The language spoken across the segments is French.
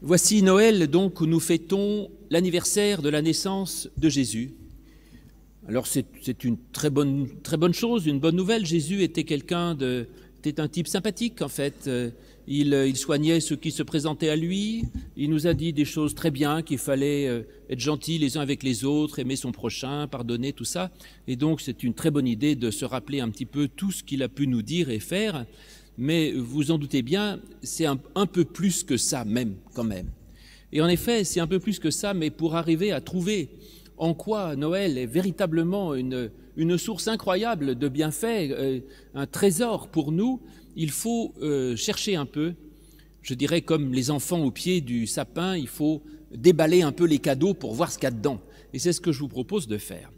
Voici Noël, donc, où nous fêtons l'anniversaire de la naissance de Jésus. Alors c'est une très bonne, très bonne chose, une bonne nouvelle. Jésus était quelqu'un de, était un type sympathique en fait. Euh, il, il, soignait ceux qui se présentaient à lui. Il nous a dit des choses très bien, qu'il fallait euh, être gentil les uns avec les autres, aimer son prochain, pardonner, tout ça. Et donc c'est une très bonne idée de se rappeler un petit peu tout ce qu'il a pu nous dire et faire. Mais vous en doutez bien, c'est un, peu plus que ça même, quand même. Et en effet, c'est un peu plus que ça, mais pour arriver à trouver en quoi Noël est véritablement une, une source incroyable de bienfaits, euh, un trésor pour nous, il faut euh, chercher un peu, je dirais comme les enfants au pied du sapin, il faut déballer un peu les cadeaux pour voir ce qu'il y a dedans. Et c'est ce que je vous propose de faire.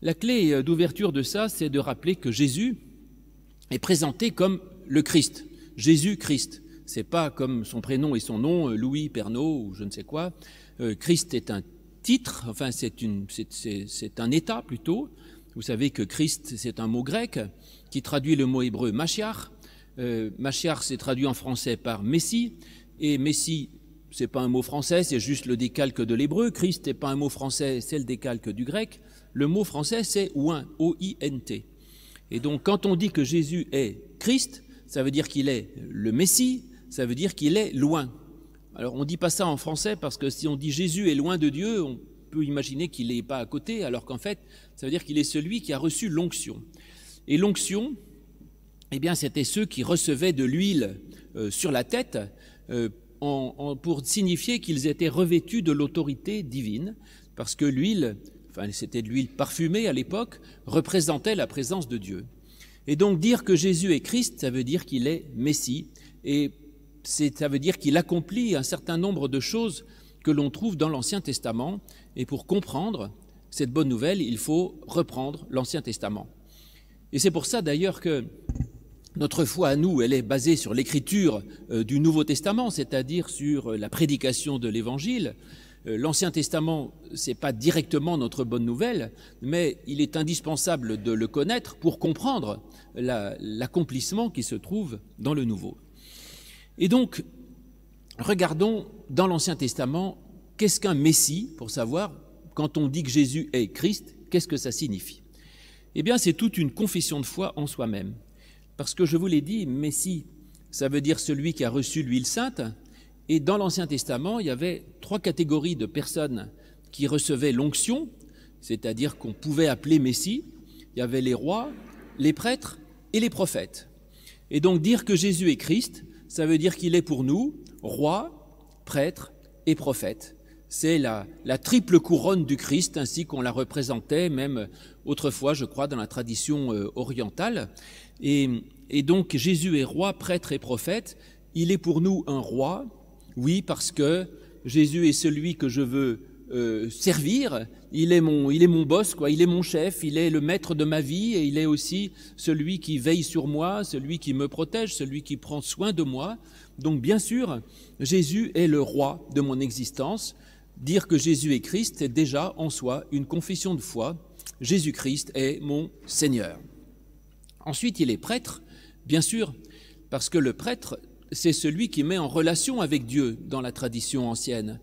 La clé euh, d'ouverture de ça, c'est de rappeler que Jésus est présenté comme le Christ, Jésus-Christ. C'est pas comme son prénom et son nom, Louis Pernaud ou je ne sais quoi. Christ est un titre, enfin c'est un état plutôt. Vous savez que Christ, c'est un mot grec qui traduit le mot hébreu Mashiach. Euh, Mashiach, c'est traduit en français par Messie. Et Messie, c'est pas un mot français, c'est juste le décalque de l'hébreu. Christ n'est pas un mot français, c'est le décalque du grec. Le mot français, c'est oin, O-I-N-T. Et donc, quand on dit que Jésus est Christ, ça veut dire qu'il est le Messie, ça veut dire qu'il est loin. Alors on ne dit pas ça en français parce que si on dit Jésus est loin de Dieu, on peut imaginer qu'il n'est pas à côté, alors qu'en fait, ça veut dire qu'il est celui qui a reçu l'onction. Et l'onction, eh bien, c'était ceux qui recevaient de l'huile euh, sur la tête euh, pour signifier qu'ils étaient revêtus de l'autorité divine, parce que l'huile, enfin c'était de l'huile parfumée à l'époque, représentait la présence de Dieu. Et donc dire que Jésus est Christ, ça veut dire qu'il est Messie. Et ça veut dire qu'il accomplit un certain nombre de choses que l'on trouve dans l'Ancien Testament. Et pour comprendre cette bonne nouvelle, il faut reprendre l'Ancien Testament. Et c'est pour ça d'ailleurs que notre foi à nous, elle est basée sur l'écriture euh, du Nouveau Testament, c'est-à-dire sur la prédication de l'Évangile. Euh, L'Ancien Testament, c'est pas directement notre bonne nouvelle, mais il est indispensable de le connaître pour comprendre l'accomplissement qui se trouve dans le Nouveau. Et donc, regardons dans l'Ancien Testament, qu'est-ce qu'un Messie, pour savoir, quand on dit que Jésus est Christ, qu'est-ce que ça signifie? Eh bien, c'est toute une confession de foi en soi-même. Parce que je vous l'ai dit, Messie, ça veut dire celui qui a reçu l'huile sainte. Et dans l'Ancien Testament, il y avait trois catégories de personnes qui recevaient l'onction, c'est-à-dire qu'on pouvait appeler Messie. Il y avait les rois, les prêtres et les prophètes. Et donc dire que Jésus est Christ, ça veut dire qu'il est pour nous roi, prêtre et prophète. C'est la, triple couronne du Christ, ainsi qu'on la représentait même autrefois, je crois, dans la tradition euh, orientale. Et donc Jésus est roi, prêtre et prophète. Il est pour nous un roi, oui, parce que Jésus est celui que je veux euh, servir. Il est mon, il est mon boss, quoi. Il est mon chef. Il est le maître de ma vie et il est aussi celui qui veille sur moi, celui qui me protège, celui qui prend soin de moi. Donc, bien sûr, Jésus est le roi de mon existence. Dire que Jésus est Christ est déjà en soi une confession de foi. Jésus-Christ est mon Seigneur. Ensuite, il est prêtre, bien sûr, parce que le prêtre, c'est celui qui met en relation avec Dieu dans la tradition ancienne.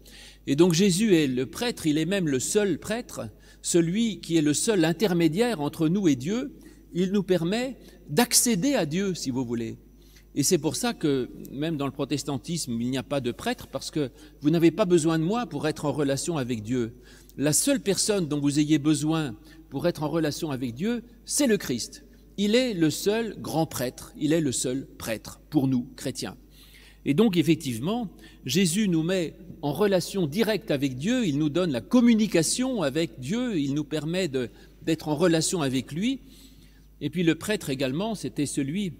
Et donc Jésus est le prêtre, il est même le seul prêtre, celui qui est le seul intermédiaire entre nous et Dieu. Il nous permet d'accéder à Dieu, si vous voulez. Et c'est pour ça que même dans le protestantisme, il n'y a pas de prêtre, parce que vous n'avez pas besoin de moi pour être en relation avec Dieu. La seule personne dont vous ayez besoin pour être en relation avec Dieu, c'est le Christ. Il est le seul grand prêtre, il est le seul prêtre pour nous, chrétiens. Et donc, effectivement, Jésus nous met en relation directe avec Dieu, il nous donne la communication avec Dieu, il nous permet d'être en relation avec lui. Et puis le prêtre également, c'était celui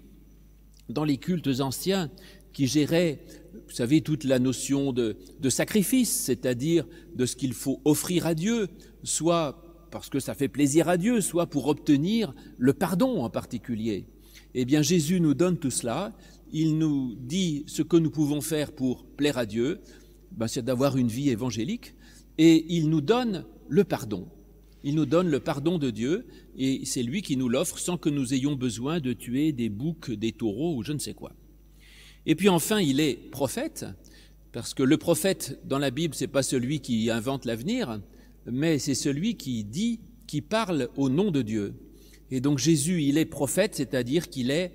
dans les cultes anciens qui gérait, vous savez, toute la notion de, sacrifice, c'est-à-dire de ce qu'il faut offrir à Dieu, soit parce que ça fait plaisir à Dieu, soit pour obtenir le pardon en particulier. Eh bien, Jésus nous donne tout cela il nous dit ce que nous pouvons faire pour plaire à Dieu, ben, c'est d'avoir une vie évangélique, et il nous donne le pardon. Il nous donne le pardon de Dieu, et c'est lui qui nous l'offre sans que nous ayons besoin de tuer des boucs, des taureaux ou je ne sais quoi. Et puis enfin, il est prophète, Parce que le prophète dans la Bible, c'est pas celui qui invente l'avenir, mais c'est celui qui dit, qui parle au nom de Dieu. Et donc Jésus, il est prophète, c'est-à-dire qu'il est,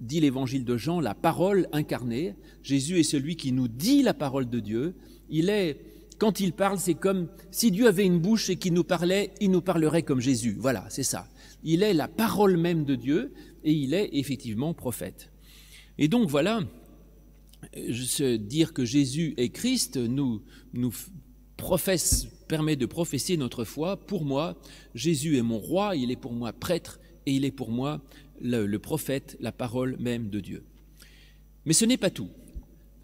dit l'évangile de Jean, la parole incarnée. Jésus est celui qui nous dit la parole de Dieu. Il est, quand il parle, c'est comme si Dieu avait une bouche et qu'il nous parlait, il nous parlerait comme Jésus. Voilà, c'est ça. Il est la parole même de Dieu et il est effectivement prophète. Et donc voilà, dire que Jésus est Christ nous, nous permet de professer notre foi. Pour moi, Jésus est mon roi, il est pour moi prêtre et il est pour moi le, le prophète, la parole même de Dieu. Mais ce n'est pas tout,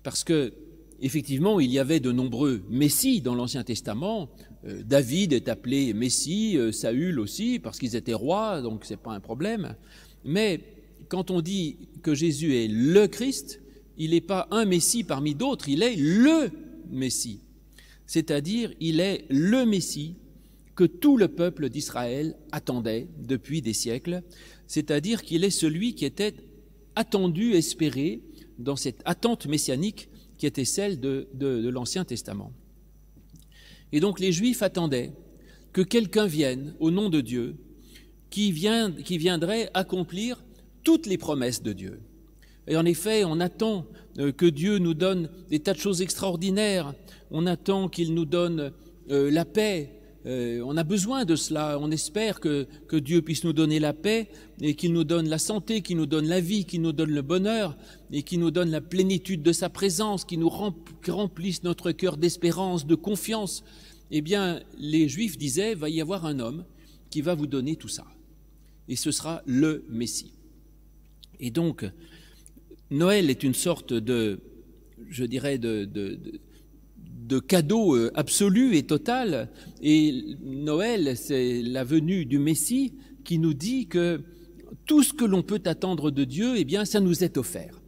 parce que effectivement, il y avait de nombreux messies dans l'Ancien Testament. Euh, David est appelé Messie, euh, Saül aussi, parce qu'ils étaient rois, donc ce n'est pas un problème. Mais quand on dit que Jésus est le Christ, il n'est pas un Messie parmi d'autres, il est le Messie. C'est-à-dire, il est le Messie que tout le peuple d'Israël attendait depuis des siècles, c'est-à-dire qu'il est celui qui était attendu, espéré dans cette attente messianique qui était celle de, de l'Ancien Testament. Et donc les Juifs attendaient que quelqu'un vienne au nom de Dieu qui, vient, qui viendrait accomplir toutes les promesses de Dieu. Et en effet, on attend que Dieu nous donne des tas de choses extraordinaires. On attend qu'il nous donne euh, la paix. Euh, on a besoin de cela. On espère que, que Dieu puisse nous donner la paix et qu'il nous donne la santé, qu'il nous donne la vie, qu'il nous donne le bonheur et qu'il nous donne la plénitude de sa présence, qu'il nous remplisse notre cœur d'espérance, de confiance. Eh bien, les Juifs disaient, va y avoir un homme qui va vous donner tout ça. Et ce sera le Messie. Et donc, Noël est une sorte de, je dirais, de, de, de, cadeau euh, absolu et total. Et Noël, c'est la venue du Messie qui nous dit que tout ce que l'on peut attendre de Dieu, eh bien, ça nous est offert.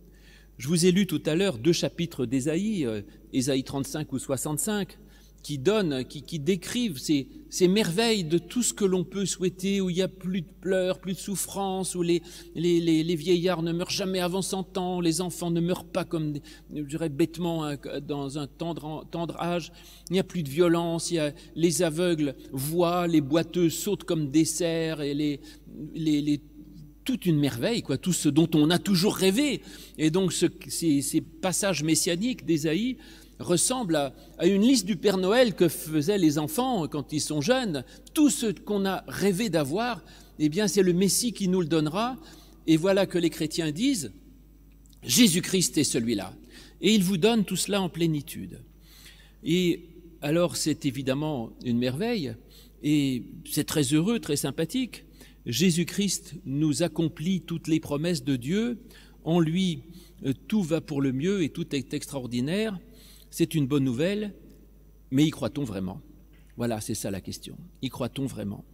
Je vous ai lu tout à l'heure deux chapitres d'Ésaïe, euh, Ésaïe 35 ou 65 qui donnent, qui, qui décrivent ces, merveilles de tout ce que l'on peut souhaiter, où il n'y a plus de pleurs, plus de souffrances, où les, les, les, les, vieillards ne meurent jamais avant 100 ans, les enfants ne meurent pas comme, je dirais, bêtement hein, dans un tendre, tendre âge, il n'y a plus de violence, il y a, les aveugles voient, les boiteux sautent comme des cerfs, et les, les, toute une merveille, quoi, tout ce dont on a toujours rêvé. Et donc ce, ces, ces passages messianiques d'Ésaïe ressemble à, une liste du Père Noël que faisaient les enfants quand ils sont jeunes. Tout ce qu'on a rêvé d'avoir, eh bien, c'est le Messie qui nous le donnera. Et voilà que les chrétiens disent, Jésus-Christ est celui-là. Et il vous donne tout cela en plénitude. Et alors, c'est évidemment une merveille, et c'est très heureux, très sympathique. Jésus-Christ nous accomplit toutes les promesses de Dieu. En lui, tout va pour le mieux et tout est extraordinaire. C'est une bonne nouvelle, mais y croit-on vraiment? Voilà, c'est ça la question. Y croit-on vraiment?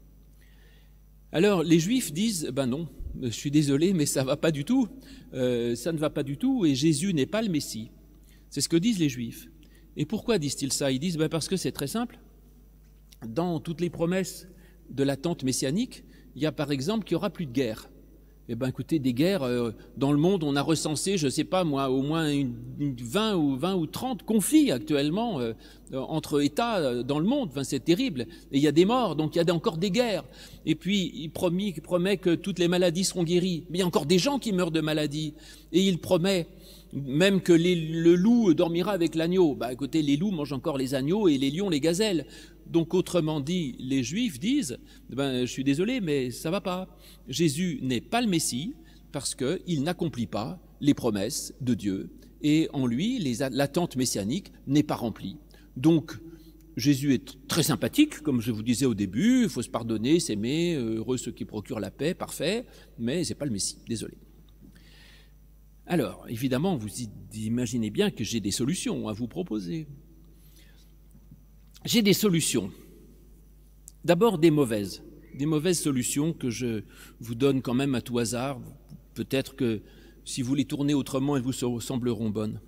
Alors, les Juifs disent, ben non, je suis désolé, mais ça ne va pas du tout. Euh, ça ne va pas du tout, et Jésus n'est pas le Messie. C'est ce que disent les Juifs. Et pourquoi disent-ils ça? Ils disent, ben parce que c'est très simple. Dans toutes les promesses de l'attente messianique, il y a par exemple qu'il n'y aura plus de guerre. Eh bien, écoutez, des guerres euh, dans le monde, on a recensé, je ne sais pas moi, au moins une, une 20 ou 20 ou 30 conflits actuellement euh, entre États euh, dans le monde. C'est terrible. Et il y a des morts, donc il y a encore des guerres. Et puis, il promet, que toutes les maladies seront guéries. Mais il y a encore des gens qui meurent de maladies. Et il promet même que le loup dormira avec l'agneau. Bah, écoutez, les loups mangent encore les agneaux et les lions les gazelles. Donc, autrement dit, les Juifs disent ben, Je suis désolé, mais ça va pas. Jésus n'est pas le Messie parce qu'il n'accomplit pas les promesses de Dieu et en lui, l'attente messianique n'est pas remplie. Donc, Jésus est très sympathique, comme je vous disais au début, il faut se pardonner, s'aimer, heureux ceux qui procurent la paix, parfait, mais c'est pas le Messie, désolé. Alors, évidemment, vous imaginez bien que j'ai des solutions à vous proposer. J'ai des solutions. D'abord des mauvaises, des mauvaises solutions que je vous donne quand même à tout hasard. Peut-être que si vous les tournez autrement, elles vous sembleront bonnes.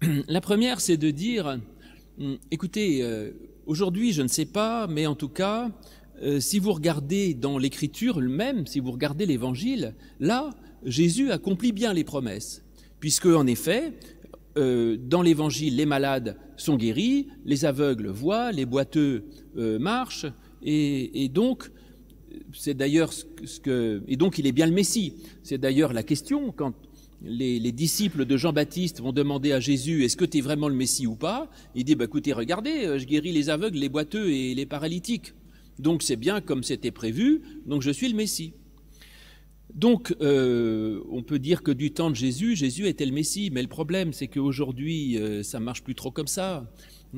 La première, c'est de dire, hum, écoutez, euh, aujourd'hui, je ne sais pas, mais en tout cas, euh, si vous regardez dans l'Écriture même, si vous regardez l'Évangile, là, Jésus accomplit bien les promesses, puisque en effet, euh, dans l'Évangile, les malades sont guéris, les aveugles voient, les boiteux euh, marchent, et, donc c'est d'ailleurs ce que et donc il est bien le Messie. C'est d'ailleurs la question quand les, disciples de Jean-Baptiste vont demander à Jésus Est-ce que tu es vraiment le Messie ou pas? Il dit bah, Écoutez, regardez, je guéris les aveugles, les boiteux et les paralytiques. Donc c'est bien comme c'était prévu, donc je suis le Messie. Donc, euh, on peut dire que du temps de Jésus, Jésus était le Messie, mais le problème, c'est qu'aujourd'hui, euh, ça marche plus trop comme ça.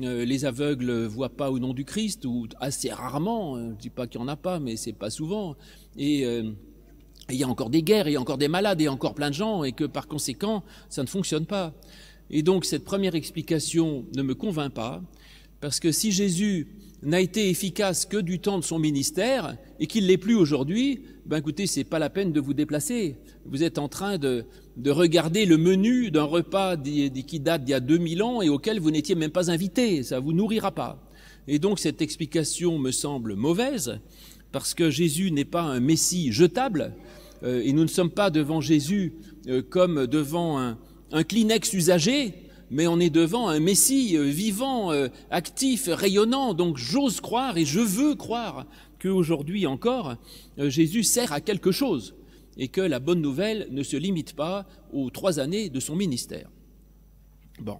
Euh, les aveugles voient pas au nom du Christ, ou assez rarement. Je dis pas qu'il y en a pas, mais c'est pas souvent. Et il y a encore des guerres, il y a encore des malades, et encore plein de gens, et que par conséquent, ça ne fonctionne pas. Et donc, cette première explication ne me convainc pas, parce que si Jésus n'a été efficace que du temps de son ministère et qu'il l'est plus aujourd'hui, ben écoutez, c'est pas la peine de vous déplacer. Vous êtes en train de, de regarder le menu d'un repas qui date d'il y a 2000 ans et auquel vous n'étiez même pas invité. Ça vous nourrira pas. Et donc cette explication me semble mauvaise parce que Jésus n'est pas un Messie jetable euh, et nous ne sommes pas devant Jésus euh, comme devant un, un Kleenex usagé mais on est devant un Messie euh, vivant, euh, actif, rayonnant. Donc j'ose croire et je veux croire qu'aujourd'hui encore, euh, Jésus sert à quelque chose et que la bonne nouvelle ne se limite pas aux trois années de son ministère. Bon.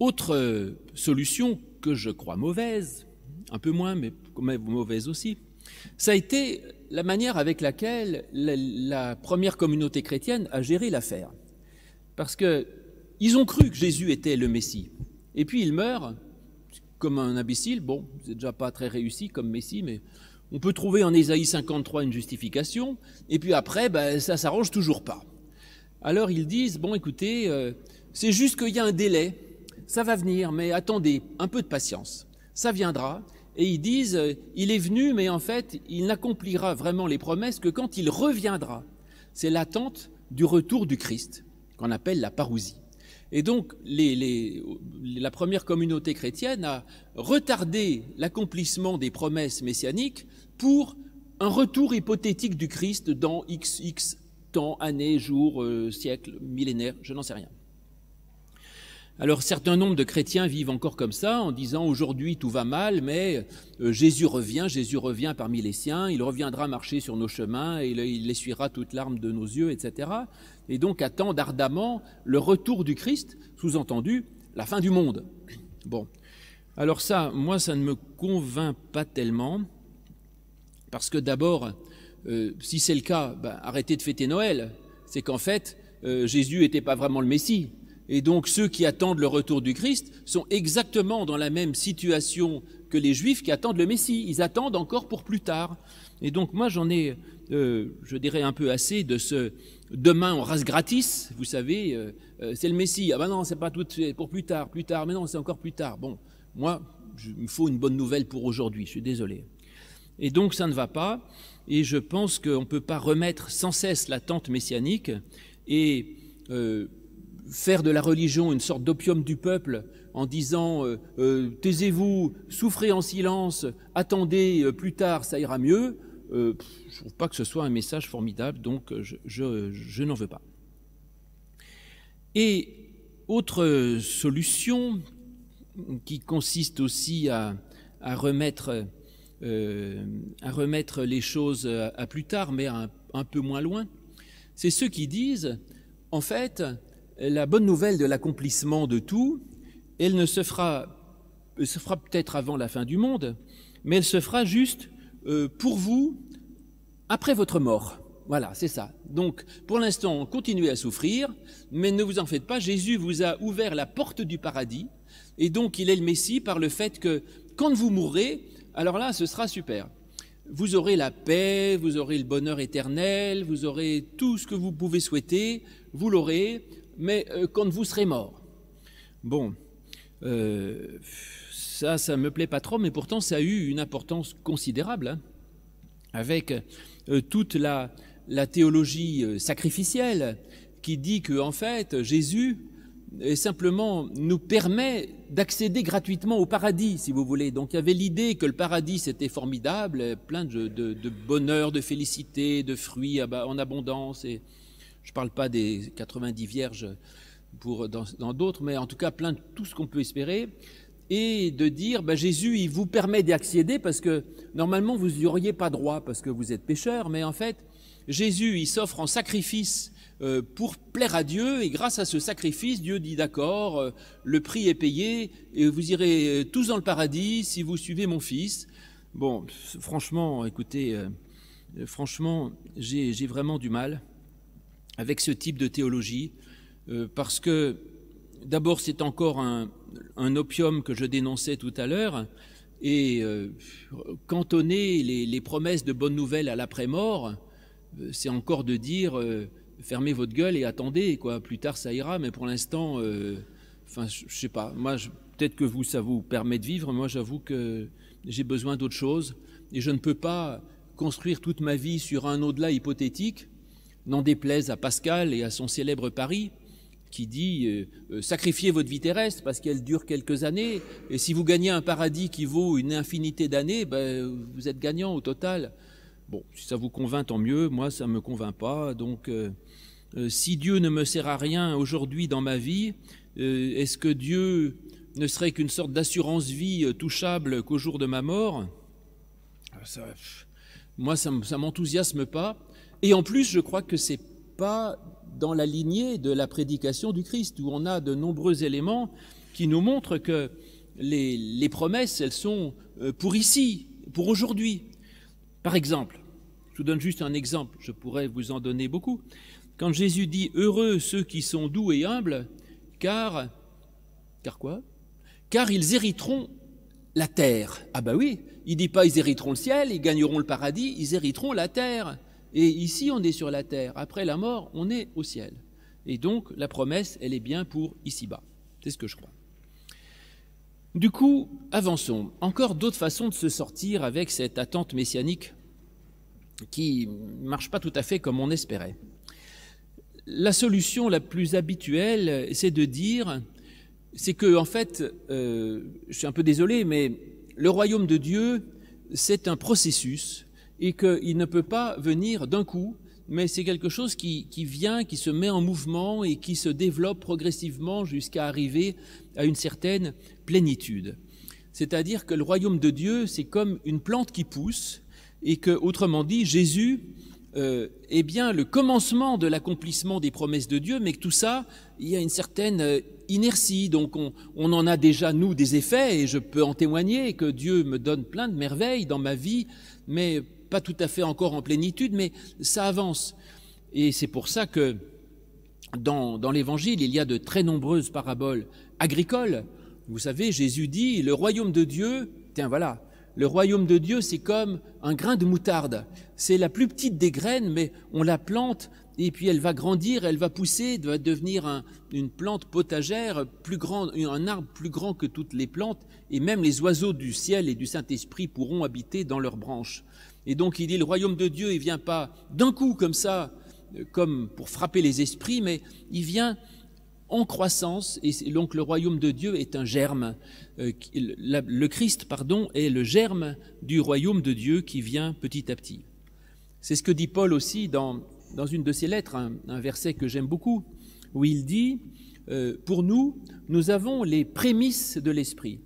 Autre solution que je crois mauvaise, un peu moins, mais mauvaise aussi, ça a été la manière avec laquelle la, la première communauté chrétienne a géré l'affaire. Parce que ils ont cru que Jésus était le Messie. Et puis il meurt comme un imbécile. Bon, c'est déjà pas très réussi comme Messie, mais on peut trouver en Ésaïe 53 une justification. Et puis après, ben, ça s'arrange toujours pas. Alors ils disent, bon écoutez, euh, c'est juste qu'il y a un délai, ça va venir, mais attendez, un peu de patience, ça viendra. Et ils disent, euh, il est venu, mais en fait, il n'accomplira vraiment les promesses que quand il reviendra. C'est l'attente du retour du Christ, qu'on appelle la parousie. Et donc, la première communauté chrétienne a retardé l'accomplissement des promesses messianiques pour un retour hypothétique du Christ dans XX temps, années, jours, euh, siècles, millénaires, je n'en sais rien. Alors, certain nombre de chrétiens vivent encore comme ça, en disant aujourd'hui tout va mal, mais euh, Jésus revient, Jésus revient parmi les siens, il reviendra marcher sur nos chemins, et il essuiera toute larme de nos yeux, etc. Et donc attendent ardemment le retour du Christ, sous-entendu la fin du monde. Bon. Alors ça, moi, ça ne me convainc pas tellement, parce que d'abord, euh, si c'est le cas, ben, arrêtez de fêter Noël. C'est qu'en fait, euh, Jésus n'était pas vraiment le Messie. Et donc ceux qui attendent le retour du Christ sont exactement dans la même situation que les Juifs qui attendent le Messie. Ils attendent encore pour plus tard. Et donc moi j'en ai, euh, je dirais, un peu assez de ce demain on rase gratis. Vous savez, euh, euh, c'est le Messie. Ah ben non, c'est pas tout pour plus tard, plus tard. Mais non, c'est encore plus tard. Bon, moi, il me faut une bonne nouvelle pour aujourd'hui. Je suis désolé. Et donc ça ne va pas. Et je pense qu'on ne peut pas remettre sans cesse l'attente messianique et faire de la religion une sorte d'opium du peuple en disant taisez-vous, souffrez en silence, attendez, plus tard ça ira mieux, je ne trouve pas que ce soit un message formidable, donc je, n'en veux pas. Et autre solution qui consiste aussi à, remettre, les choses à, plus tard, mais un, peu moins loin, c'est ceux qui disent, en fait, la bonne nouvelle de l'accomplissement de tout, elle ne se fera peut-être avant la fin du monde, mais elle se fera juste euh, pour vous après votre mort. Voilà, c'est ça. Donc, pour l'instant, continuez à souffrir, mais ne vous en faites pas. Jésus vous a ouvert la porte du paradis, et donc il est le Messie par le fait que quand vous mourrez, alors là, ce sera super. Vous aurez la paix, vous aurez le bonheur éternel, vous aurez tout ce que vous pouvez souhaiter, vous l'aurez, mais euh, quand vous serez mort. Bon, euh, ça, ça me plaît pas trop, mais pourtant ça a eu une importance considérable, hein, avec euh, toute la, théologie sacrificielle qui dit que en fait Jésus simplement nous permet d'accéder gratuitement au paradis, si vous voulez. Donc il y avait l'idée que le paradis c'était formidable, plein de, de, bonheur, de félicité, de fruits en abondance. Et je ne parle pas des 90 vierges pour dans d'autres, mais en tout cas plein de tout ce qu'on peut espérer, et de dire bah, Jésus, il vous permet d'y accéder parce que normalement vous n'y auriez pas droit parce que vous êtes pécheur, mais en fait Jésus, il s'offre en sacrifice euh, pour plaire à Dieu, et grâce à ce sacrifice, Dieu dit d'accord, euh, le prix est payé, et vous irez euh, tous dans le paradis si vous suivez mon Fils. Bon, franchement, écoutez, franchement, j'ai vraiment du mal avec ce type de théologie, parce que d'abord c'est encore un, opium que je dénonçais tout à l'heure, et cantonner les, promesses de bonnes nouvelles à l'après-mort, c'est encore de dire fermez votre gueule et attendez, quoi. Plus tard, ça ira, mais pour l'instant, euh, enfin, je, sais pas. Moi, peut-être que vous, ça vous permet de vivre. Moi, j'avoue que j'ai besoin d'autre chose et je ne peux pas construire toute ma vie sur un au-delà hypothétique. N'en déplaise à Pascal et à son célèbre Paris, qui dit euh, euh, sacrifiez votre vie terrestre parce qu'elle dure quelques années, et si vous gagnez un paradis qui vaut une infinité d'années, ben, vous êtes gagnant au total. Bon, si ça vous convainc, tant mieux. Moi, ça ne me convainc pas. Donc, euh, si Dieu ne me sert à rien aujourd'hui dans ma vie, est-ce que Dieu ne serait qu'une sorte d'assurance vie touchable qu'au jour de ma mort? Moi, ça ne m'enthousiasme pas. Et en plus, je crois que c'est pas dans la lignée de la prédication du Christ, où on a de nombreux éléments qui nous montrent que les, promesses, elles sont pour ici, pour aujourd'hui. Par exemple, je vous donne juste un exemple, je pourrais vous en donner beaucoup. Quand Jésus dit Heureux ceux qui sont doux et humbles, car. Car quoi? Car ils hériteront la terre. Ah bah oui, il dit pas ils hériteront le ciel, ils gagneront le paradis, ils hériteront la terre. Et ici, on est sur la terre. Après la mort, on est au ciel. Et donc, la promesse, elle est bien pour ici-bas. C'est ce que je crois. Du coup, avançons. Encore d'autres façons de se sortir avec cette attente messianique qui ne marche pas tout à fait comme on espérait la solution la plus habituelle, c'est de dire, c'est que, en fait, euh, je suis un peu désolé, mais le royaume de Dieu, c'est un processus et qu'il ne peut pas venir d'un coup, mais c'est quelque chose qui, vient, qui se met en mouvement et qui se développe progressivement jusqu'à arriver à une certaine plénitude. C'est-à-dire que le royaume de Dieu, c'est comme une plante qui pousse et que, autrement dit, Jésus euh, eh bien, le commencement de l'accomplissement des promesses de Dieu, mais que tout ça, il y a une certaine euh, inertie. Donc, on, en a déjà, nous, des effets, et je peux en témoigner que Dieu me donne plein de merveilles dans ma vie, mais pas tout à fait encore en plénitude, mais ça avance. Et c'est pour ça que dans, l'Évangile, il y a de très nombreuses paraboles agricoles. Vous savez, Jésus dit, le royaume de Dieu, tiens voilà, le royaume de Dieu, c'est comme un grain de moutarde. C'est la plus petite des graines, mais on la plante et puis elle va grandir, elle va pousser, va devenir une plante potagère plus grande, un arbre plus grand que toutes les plantes, et même les oiseaux du ciel et du Saint-Esprit pourront habiter dans leurs branches. Et donc il dit le royaume de Dieu, il vient pas d'un coup comme ça, euh, comme pour frapper les esprits, mais il vient en croissance, et donc le royaume de Dieu est un germe. Euh, le Christ, pardon, est le germe du royaume de Dieu qui vient petit à petit. C'est ce que dit Paul aussi dans, une de ses lettres, un, verset que j'aime beaucoup, où il dit, euh, pour nous, nous avons les prémices de l'Esprit.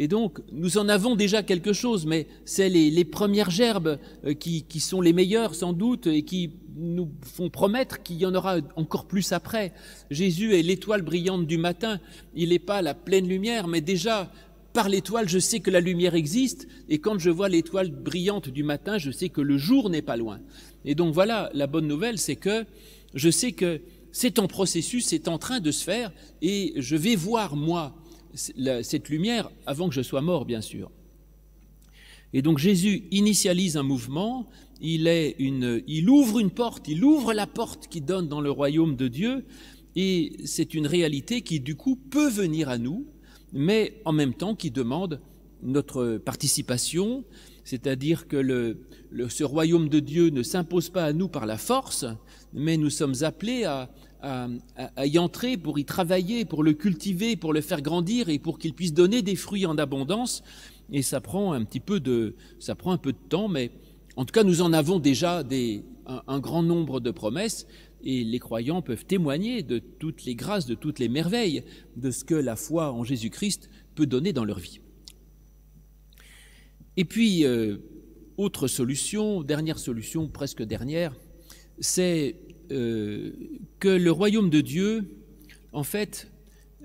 Et donc, nous en avons déjà quelque chose, mais c'est les, premières gerbes euh, qui, qui, sont les meilleures sans doute et qui nous font promettre qu'il y en aura encore plus après. Jésus est l'étoile brillante du matin. Il n'est pas la pleine lumière, mais déjà, par l'étoile, je sais que la lumière existe. Et quand je vois l'étoile brillante du matin, je sais que le jour n'est pas loin. Et donc voilà, la bonne nouvelle, c'est que je sais que c'est en processus, c'est en train de se faire, et je vais voir, moi, cette lumière avant que je sois mort, bien sûr. Et donc Jésus initialise un mouvement, il, ouvre une porte, il ouvre la porte qui donne dans le royaume de Dieu, et c'est une réalité qui du coup peut venir à nous, mais en même temps qui demande notre participation, c'est-à-dire que ce royaume de Dieu ne s'impose pas à nous par la force, mais nous sommes appelés à, à, à, y entrer pour y travailler, pour le cultiver, pour le faire grandir et pour qu'il puisse donner des fruits en abondance. Et ça prend un petit peu de, ça prend un peu de temps, mais en tout cas, nous en avons déjà des, un, grand nombre de promesses. et les croyants peuvent témoigner de toutes les grâces, de toutes les merveilles, de ce que la foi en Jésus-Christ peut donner dans leur vie. Et puis, euh, autre solution, dernière solution, presque dernière, c'est euh, que le royaume de Dieu, en fait,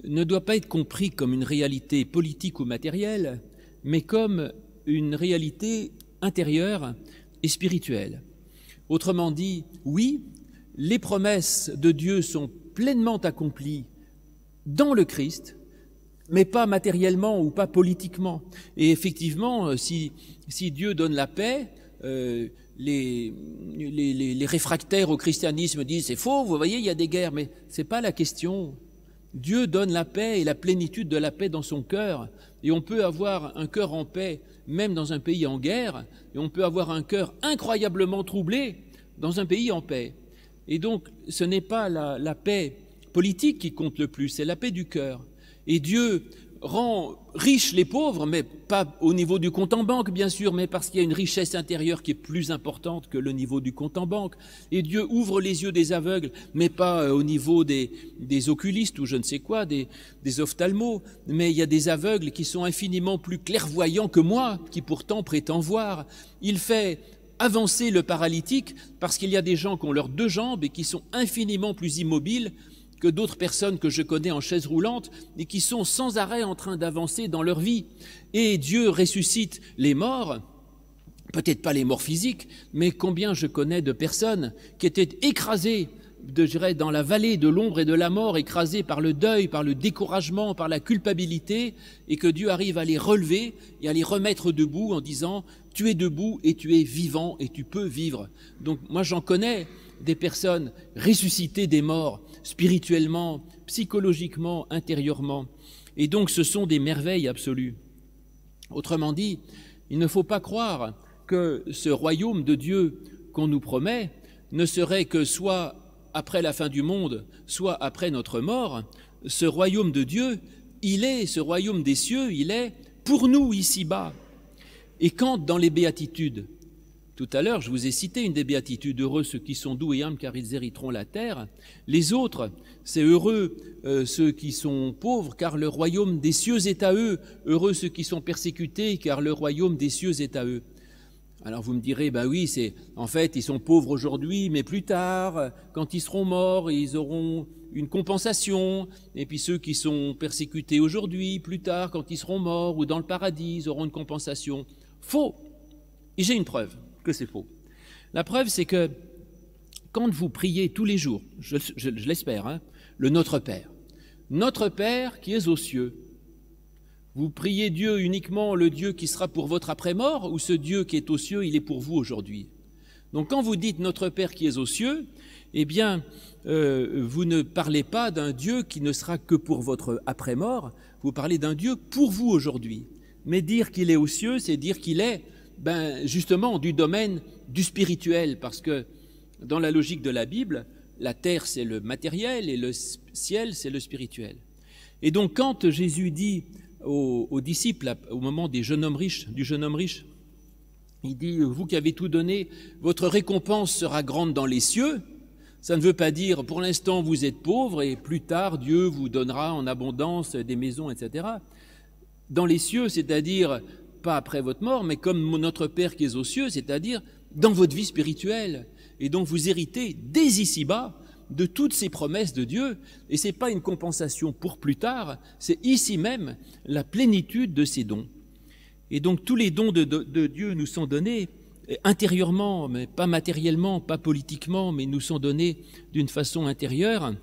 ne doit pas être compris comme une réalité politique ou matérielle, mais comme une réalité intérieure et spirituelle. Autrement dit, oui, les promesses de Dieu sont pleinement accomplies dans le Christ, mais pas matériellement ou pas politiquement. Et effectivement, euh, si, Dieu donne la paix, euh, les, réfractaires au christianisme disent c'est faux, vous voyez, il y a des guerres, mais ce n'est pas la question. Dieu donne la paix et la plénitude de la paix dans son cœur, et on peut avoir un cœur en paix même dans un pays en guerre, et on peut avoir un cœur incroyablement troublé dans un pays en paix. Et donc, ce n'est pas la, la paix politique qui compte le plus, c'est la paix du cœur. Et Dieu rend riches les pauvres, mais pas au niveau du compte en banque, bien sûr, mais parce qu'il y a une richesse intérieure qui est plus importante que le niveau du compte en banque. Et Dieu ouvre les yeux des aveugles, mais pas euh, au niveau des, des oculistes ou je ne sais quoi, des, des ophtalmos, mais il y a des aveugles qui sont infiniment plus clairvoyants que moi, qui pourtant prétend voir. Il fait avancer le paralytique parce qu'il y a des gens qui ont leurs deux jambes et qui sont infiniment plus immobiles que d'autres personnes que je connais en chaise roulante et qui sont sans arrêt en train d'avancer dans leur vie. Et Dieu ressuscite les morts, peut-être pas les morts physiques, mais combien je connais de personnes qui étaient écrasées de, dans la vallée de l'ombre et de la mort, écrasées par le deuil, par le découragement, par la culpabilité, et que Dieu arrive à les relever et à les remettre debout en disant, tu es debout et tu es vivant et tu peux vivre. Donc moi j'en connais des personnes ressuscitées des morts, spirituellement, psychologiquement, intérieurement. Et donc ce sont des merveilles absolues. Autrement dit, il ne faut pas croire que ce royaume de Dieu qu'on nous promet ne serait que soit après la fin du monde, soit après notre mort. Ce royaume de Dieu, il est, ce royaume des cieux, il est pour nous ici-bas. Et quand dans les béatitudes, tout à l'heure, je vous ai cité une des béatitudes heureux ceux qui sont doux et humbles car ils hériteront la terre. Les autres, c'est heureux euh, ceux qui sont pauvres car le royaume des cieux est à eux. Heureux ceux qui sont persécutés car le royaume des cieux est à eux. Alors vous me direz, ben oui, c'est en fait ils sont pauvres aujourd'hui, mais plus tard, quand ils seront morts, ils auront une compensation. Et puis ceux qui sont persécutés aujourd'hui, plus tard, quand ils seront morts ou dans le paradis, auront une compensation. Faux. Et j'ai une preuve que c'est faux. La preuve, c'est que quand vous priez tous les jours, je, l'espère, hein, le Notre Père, Notre Père qui est aux cieux, vous priez Dieu uniquement le Dieu qui sera pour votre après-mort ou ce Dieu qui est aux cieux, il est pour vous aujourd'hui? Donc quand vous dites Notre Père qui est aux cieux, eh bien, euh, vous ne parlez pas d'un Dieu qui ne sera que pour votre après-mort, vous parlez d'un Dieu pour vous aujourd'hui. Mais dire qu'il est aux cieux, c'est dire qu'il est ben, justement du domaine du spirituel, parce que dans la logique de la Bible, la terre c'est le matériel et le ciel c'est le spirituel. Et donc quand Jésus dit aux, disciples au moment des jeunes hommes riches, du jeune homme riche, il dit vous qui avez tout donné, votre récompense sera grande dans les cieux. Ça ne veut pas dire pour l'instant vous êtes pauvre et plus tard Dieu vous donnera en abondance des maisons, etc. Dans les cieux, c'est-à-dire pas après votre mort, mais comme notre Père qui est aux cieux, c'est-à-dire dans votre vie spirituelle. Et donc vous héritez dès ici-bas de toutes ces promesses de Dieu, et ce n'est pas une compensation pour plus tard, c'est ici même la plénitude de ces dons. Et donc tous les dons de, Dieu nous sont donnés intérieurement, mais pas matériellement, pas politiquement, mais nous sont donnés d'une façon intérieure,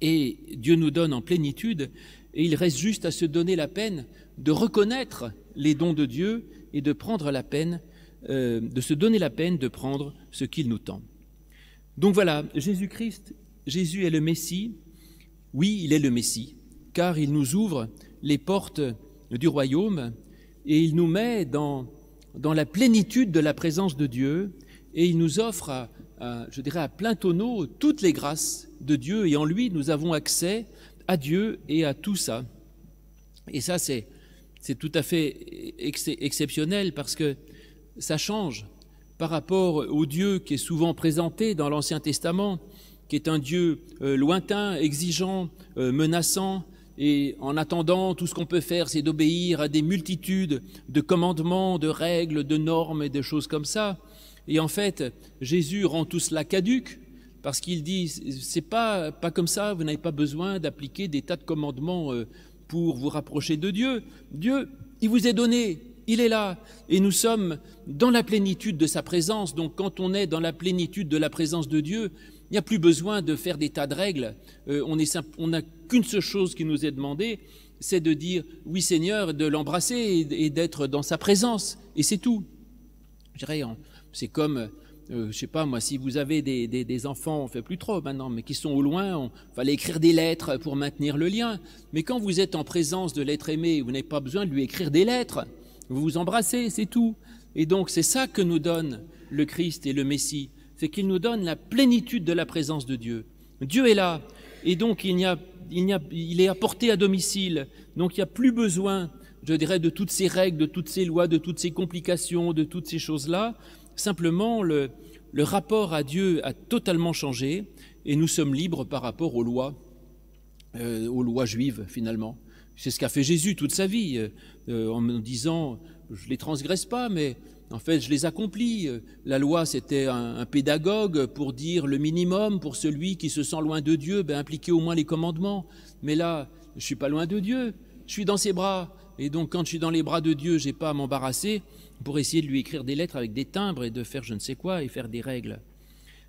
et Dieu nous donne en plénitude, et il reste juste à se donner la peine de reconnaître les dons de Dieu et de prendre la peine, euh, de se donner la peine de prendre ce qu'il nous tend. Donc voilà, Jésus-Christ, Jésus est le Messie. Oui, il est le Messie, car il nous ouvre les portes du royaume et il nous met dans, la plénitude de la présence de Dieu et il nous offre, je dirais, à plein tonneau toutes les grâces de Dieu et en lui nous avons accès à Dieu et à tout ça. Et ça, c'est c'est tout à fait exceptionnel parce que ça change. Par rapport au Dieu qui est souvent présenté dans l'Ancien Testament, qui est un Dieu euh, lointain, exigeant, euh, menaçant, et en attendant, tout ce qu'on peut faire, c'est d'obéir à des multitudes de commandements, de règles, de normes et de choses comme ça. Et en fait, Jésus rend tout cela caduque parce qu'il dit c'est pas pas comme ça. Vous n'avez pas besoin d'appliquer des tas de commandements euh, pour vous rapprocher de Dieu. Dieu, il vous est donné, il est là, et nous sommes dans la plénitude de sa présence. Donc, quand on est dans la plénitude de la présence de Dieu, il n'y a plus besoin de faire des tas de règles. Euh, on n'a qu'une seule chose qui nous est demandée, c'est de dire oui Seigneur, de l'embrasser et, d'être dans sa présence. Et c'est tout. Je dirais, c'est comme, euh, je sais pas moi, si vous avez des, enfants, on fait plus trop maintenant, mais qui sont au loin, on fallait écrire des lettres pour maintenir le lien. Mais quand vous êtes en présence de l'être aimé, vous n'avez pas besoin de lui écrire des lettres. Vous vous embrassez, c'est tout. Et donc c'est ça que nous donne le Christ et le Messie c'est qu'il nous donne la plénitude de la présence de Dieu. Dieu est là, et donc il, a, il, est apporté à domicile, donc il n'y a plus besoin, je dirais, de toutes ces règles, de toutes ces lois, de toutes ces complications, de toutes ces choses-là. Simplement, le, le rapport à Dieu a totalement changé, et nous sommes libres par rapport aux lois, euh, aux lois juives finalement. C'est ce qu'a fait Jésus toute sa vie, euh, en me disant, je ne les transgresse pas, mais en fait, je les accomplis. La loi, c'était un, pédagogue pour dire le minimum pour celui qui se sent loin de Dieu, ben, impliquer au moins les commandements. Mais là, je suis pas loin de Dieu, je suis dans ses bras. Et donc, quand je suis dans les bras de Dieu, j'ai pas à m'embarrasser pour essayer de lui écrire des lettres avec des timbres et de faire je ne sais quoi et faire des règles.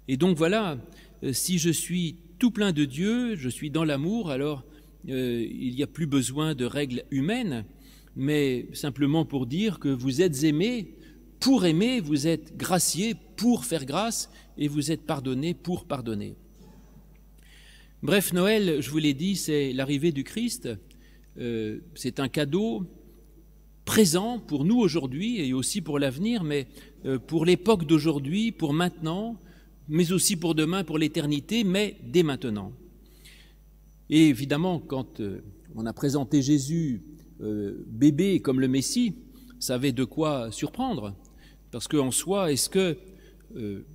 Et donc voilà, euh, si je suis tout plein de Dieu, je suis dans l'amour, alors euh, il n'y a plus besoin de règles humaines, mais simplement pour dire que vous êtes aimés pour aimer, vous êtes gracié pour faire grâce et vous êtes pardonné pour pardonner. Bref, Noël, je vous l'ai dit, c'est l'arrivée du Christ. Euh, c'est un cadeau présent pour nous aujourd'hui et aussi pour l'avenir, mais euh, pour l'époque d'aujourd'hui, pour maintenant, mais aussi pour demain, pour l'éternité, mais dès maintenant. Et évidemment, quand euh, on a présenté Jésus bébé comme le Messie, ça avait de quoi surprendre. Parce qu'en soi, est-ce que, euh,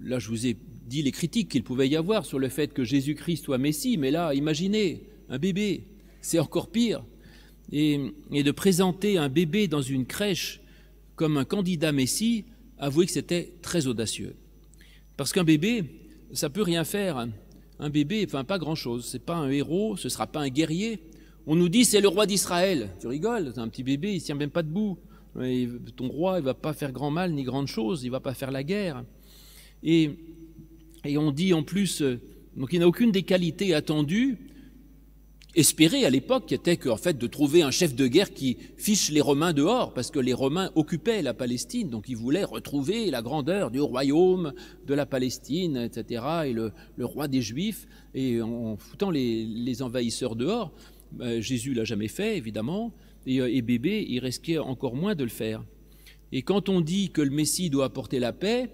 là je vous ai dit les critiques qu'il pouvait y avoir sur le fait que Jésus-Christ soit Messie, mais là, imaginez, un bébé, c'est encore pire. Et, de présenter un bébé dans une crèche comme un candidat Messie, avouez que c'était très audacieux. Parce qu'un bébé, ça peut rien faire. Un bébé, enfin pas grand-chose. C'est pas un héros, ce sera pas un guerrier. On nous dit c'est le roi d'Israël. Tu rigoles, c'est un petit bébé, il tient même pas debout ton roi, il va pas faire grand mal ni grande chose, il va pas faire la guerre. Et, et on dit en plus, euh, donc il n'a aucune des qualités attendues, espérées à l'époque, qui était qu'en fait de trouver un chef de guerre qui fiche les Romains dehors, parce que les Romains occupaient la Palestine, donc ils voulaient retrouver la grandeur du royaume de la Palestine, etc., et le, roi des Juifs, et en foutant les, envahisseurs dehors. Euh, Jésus l'a jamais fait, évidemment. Euh, et, bébé, il risquait encore moins de le faire. Et quand on dit que le Messie doit apporter la paix,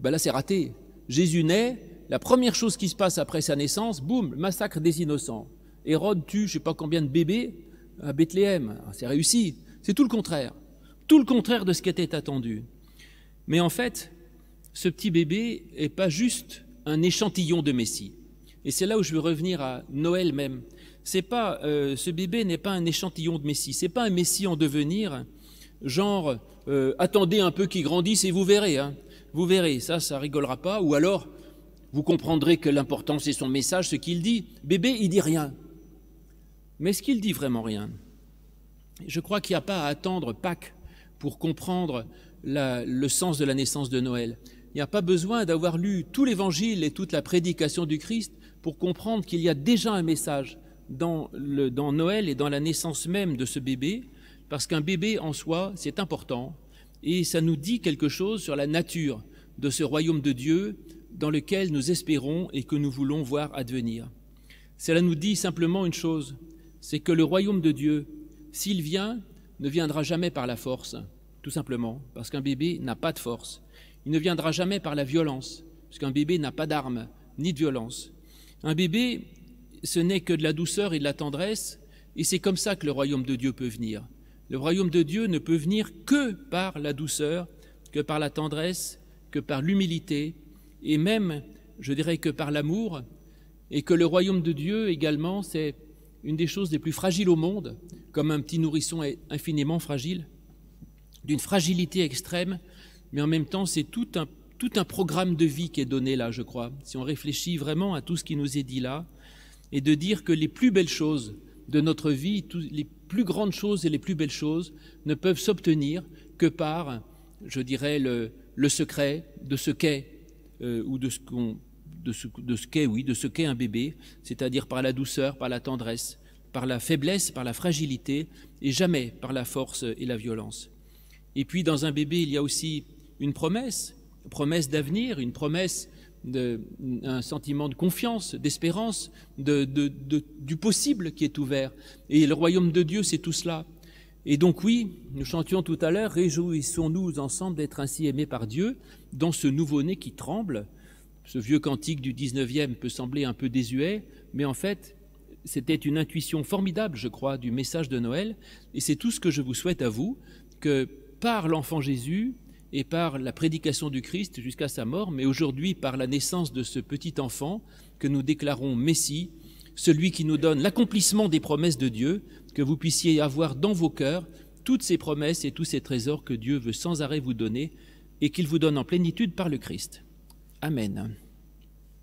ben là c'est raté. Jésus naît, la première chose qui se passe après sa naissance, boum, massacre des innocents. Hérode tue je ne sais pas combien de bébés à Bethléem. Ah, c'est réussi. C'est tout le contraire. Tout le contraire de ce qui était attendu. Mais en fait, ce petit bébé n'est pas juste un échantillon de Messie. Et c'est là où je veux revenir à Noël même euh, ce bébé n'est pas un échantillon de Messie, c'est pas un Messie en devenir, genre euh, attendez un peu qu'il grandisse et vous verrez, hein. vous verrez, ça, ça rigolera pas, ou alors vous comprendrez que l'important c'est son message, ce qu'il dit. Bébé, il dit rien, mais est-ce qu'il dit vraiment rien? Je crois qu'il n'y a pas à attendre Pâques pour comprendre le sens de la naissance de Noël. Il n'y a pas besoin d'avoir lu tout l'Évangile et toute la prédication du Christ pour comprendre qu'il y a déjà un message dans, Noël et dans la naissance même de ce bébé, parce qu'un bébé en soi, c'est important, et ça nous dit quelque chose sur la nature de ce royaume de Dieu dans lequel nous espérons et que nous voulons voir advenir. Cela nous dit simplement une chose, c'est que le royaume de Dieu, s'il vient, ne viendra jamais par la force, tout simplement, parce qu'un bébé n'a pas de force. Il ne viendra jamais par la violence, parce qu'un bébé n'a pas d'armes ni de violence. Un bébé, ce n'est que de la douceur et de la tendresse, et c'est comme ça que le royaume de Dieu peut venir. Le royaume de Dieu ne peut venir que par la douceur, que par la tendresse, que par l'humilité, et même, je dirais, que par l'amour, et que le royaume de Dieu également, c'est une des choses les plus fragiles au monde, comme un petit nourrisson est infiniment fragile, d'une fragilité extrême, mais en même temps, c'est tout un, tout un programme de vie qui est donné là, je crois, si on réfléchit vraiment à tout ce qui nous est dit là, et de dire que les plus belles choses de notre vie, les plus grandes choses et les plus belles choses ne peuvent s'obtenir que par, je dirais, le, secret de ce qu'est euh, ou de ce qu'on de ce qu'est, oui, de ce qu'est un bébé, c'est-à-dire par la douceur, par la tendresse, par la faiblesse, par la fragilité, et jamais par la force et la violence. Et puis dans un bébé, il y a aussi une promesse, une promesse d'avenir, une promesse de, un sentiment de confiance, d'espérance, de, du possible qui est ouvert. Et le royaume de Dieu, c'est tout cela. Et donc oui, nous chantions tout à l'heure, réjouissons-nous ensemble d'être ainsi aimés par Dieu dans ce nouveau-né qui tremble. Ce vieux cantique du 19e peut sembler un peu désuet, mais en fait, c'était une intuition formidable, je crois, du message de Noël, et c'est tout ce que je vous souhaite à vous, que par l'enfant Jésus et par la prédication du Christ jusqu'à sa mort, mais aujourd'hui par la naissance de ce petit enfant que nous déclarons Messie, celui qui nous donne l'accomplissement des promesses de Dieu, que vous puissiez avoir dans vos cœurs toutes ces promesses et tous ces trésors que Dieu veut sans arrêt vous donner et qu'il vous donne en plénitude par le Christ. Amen.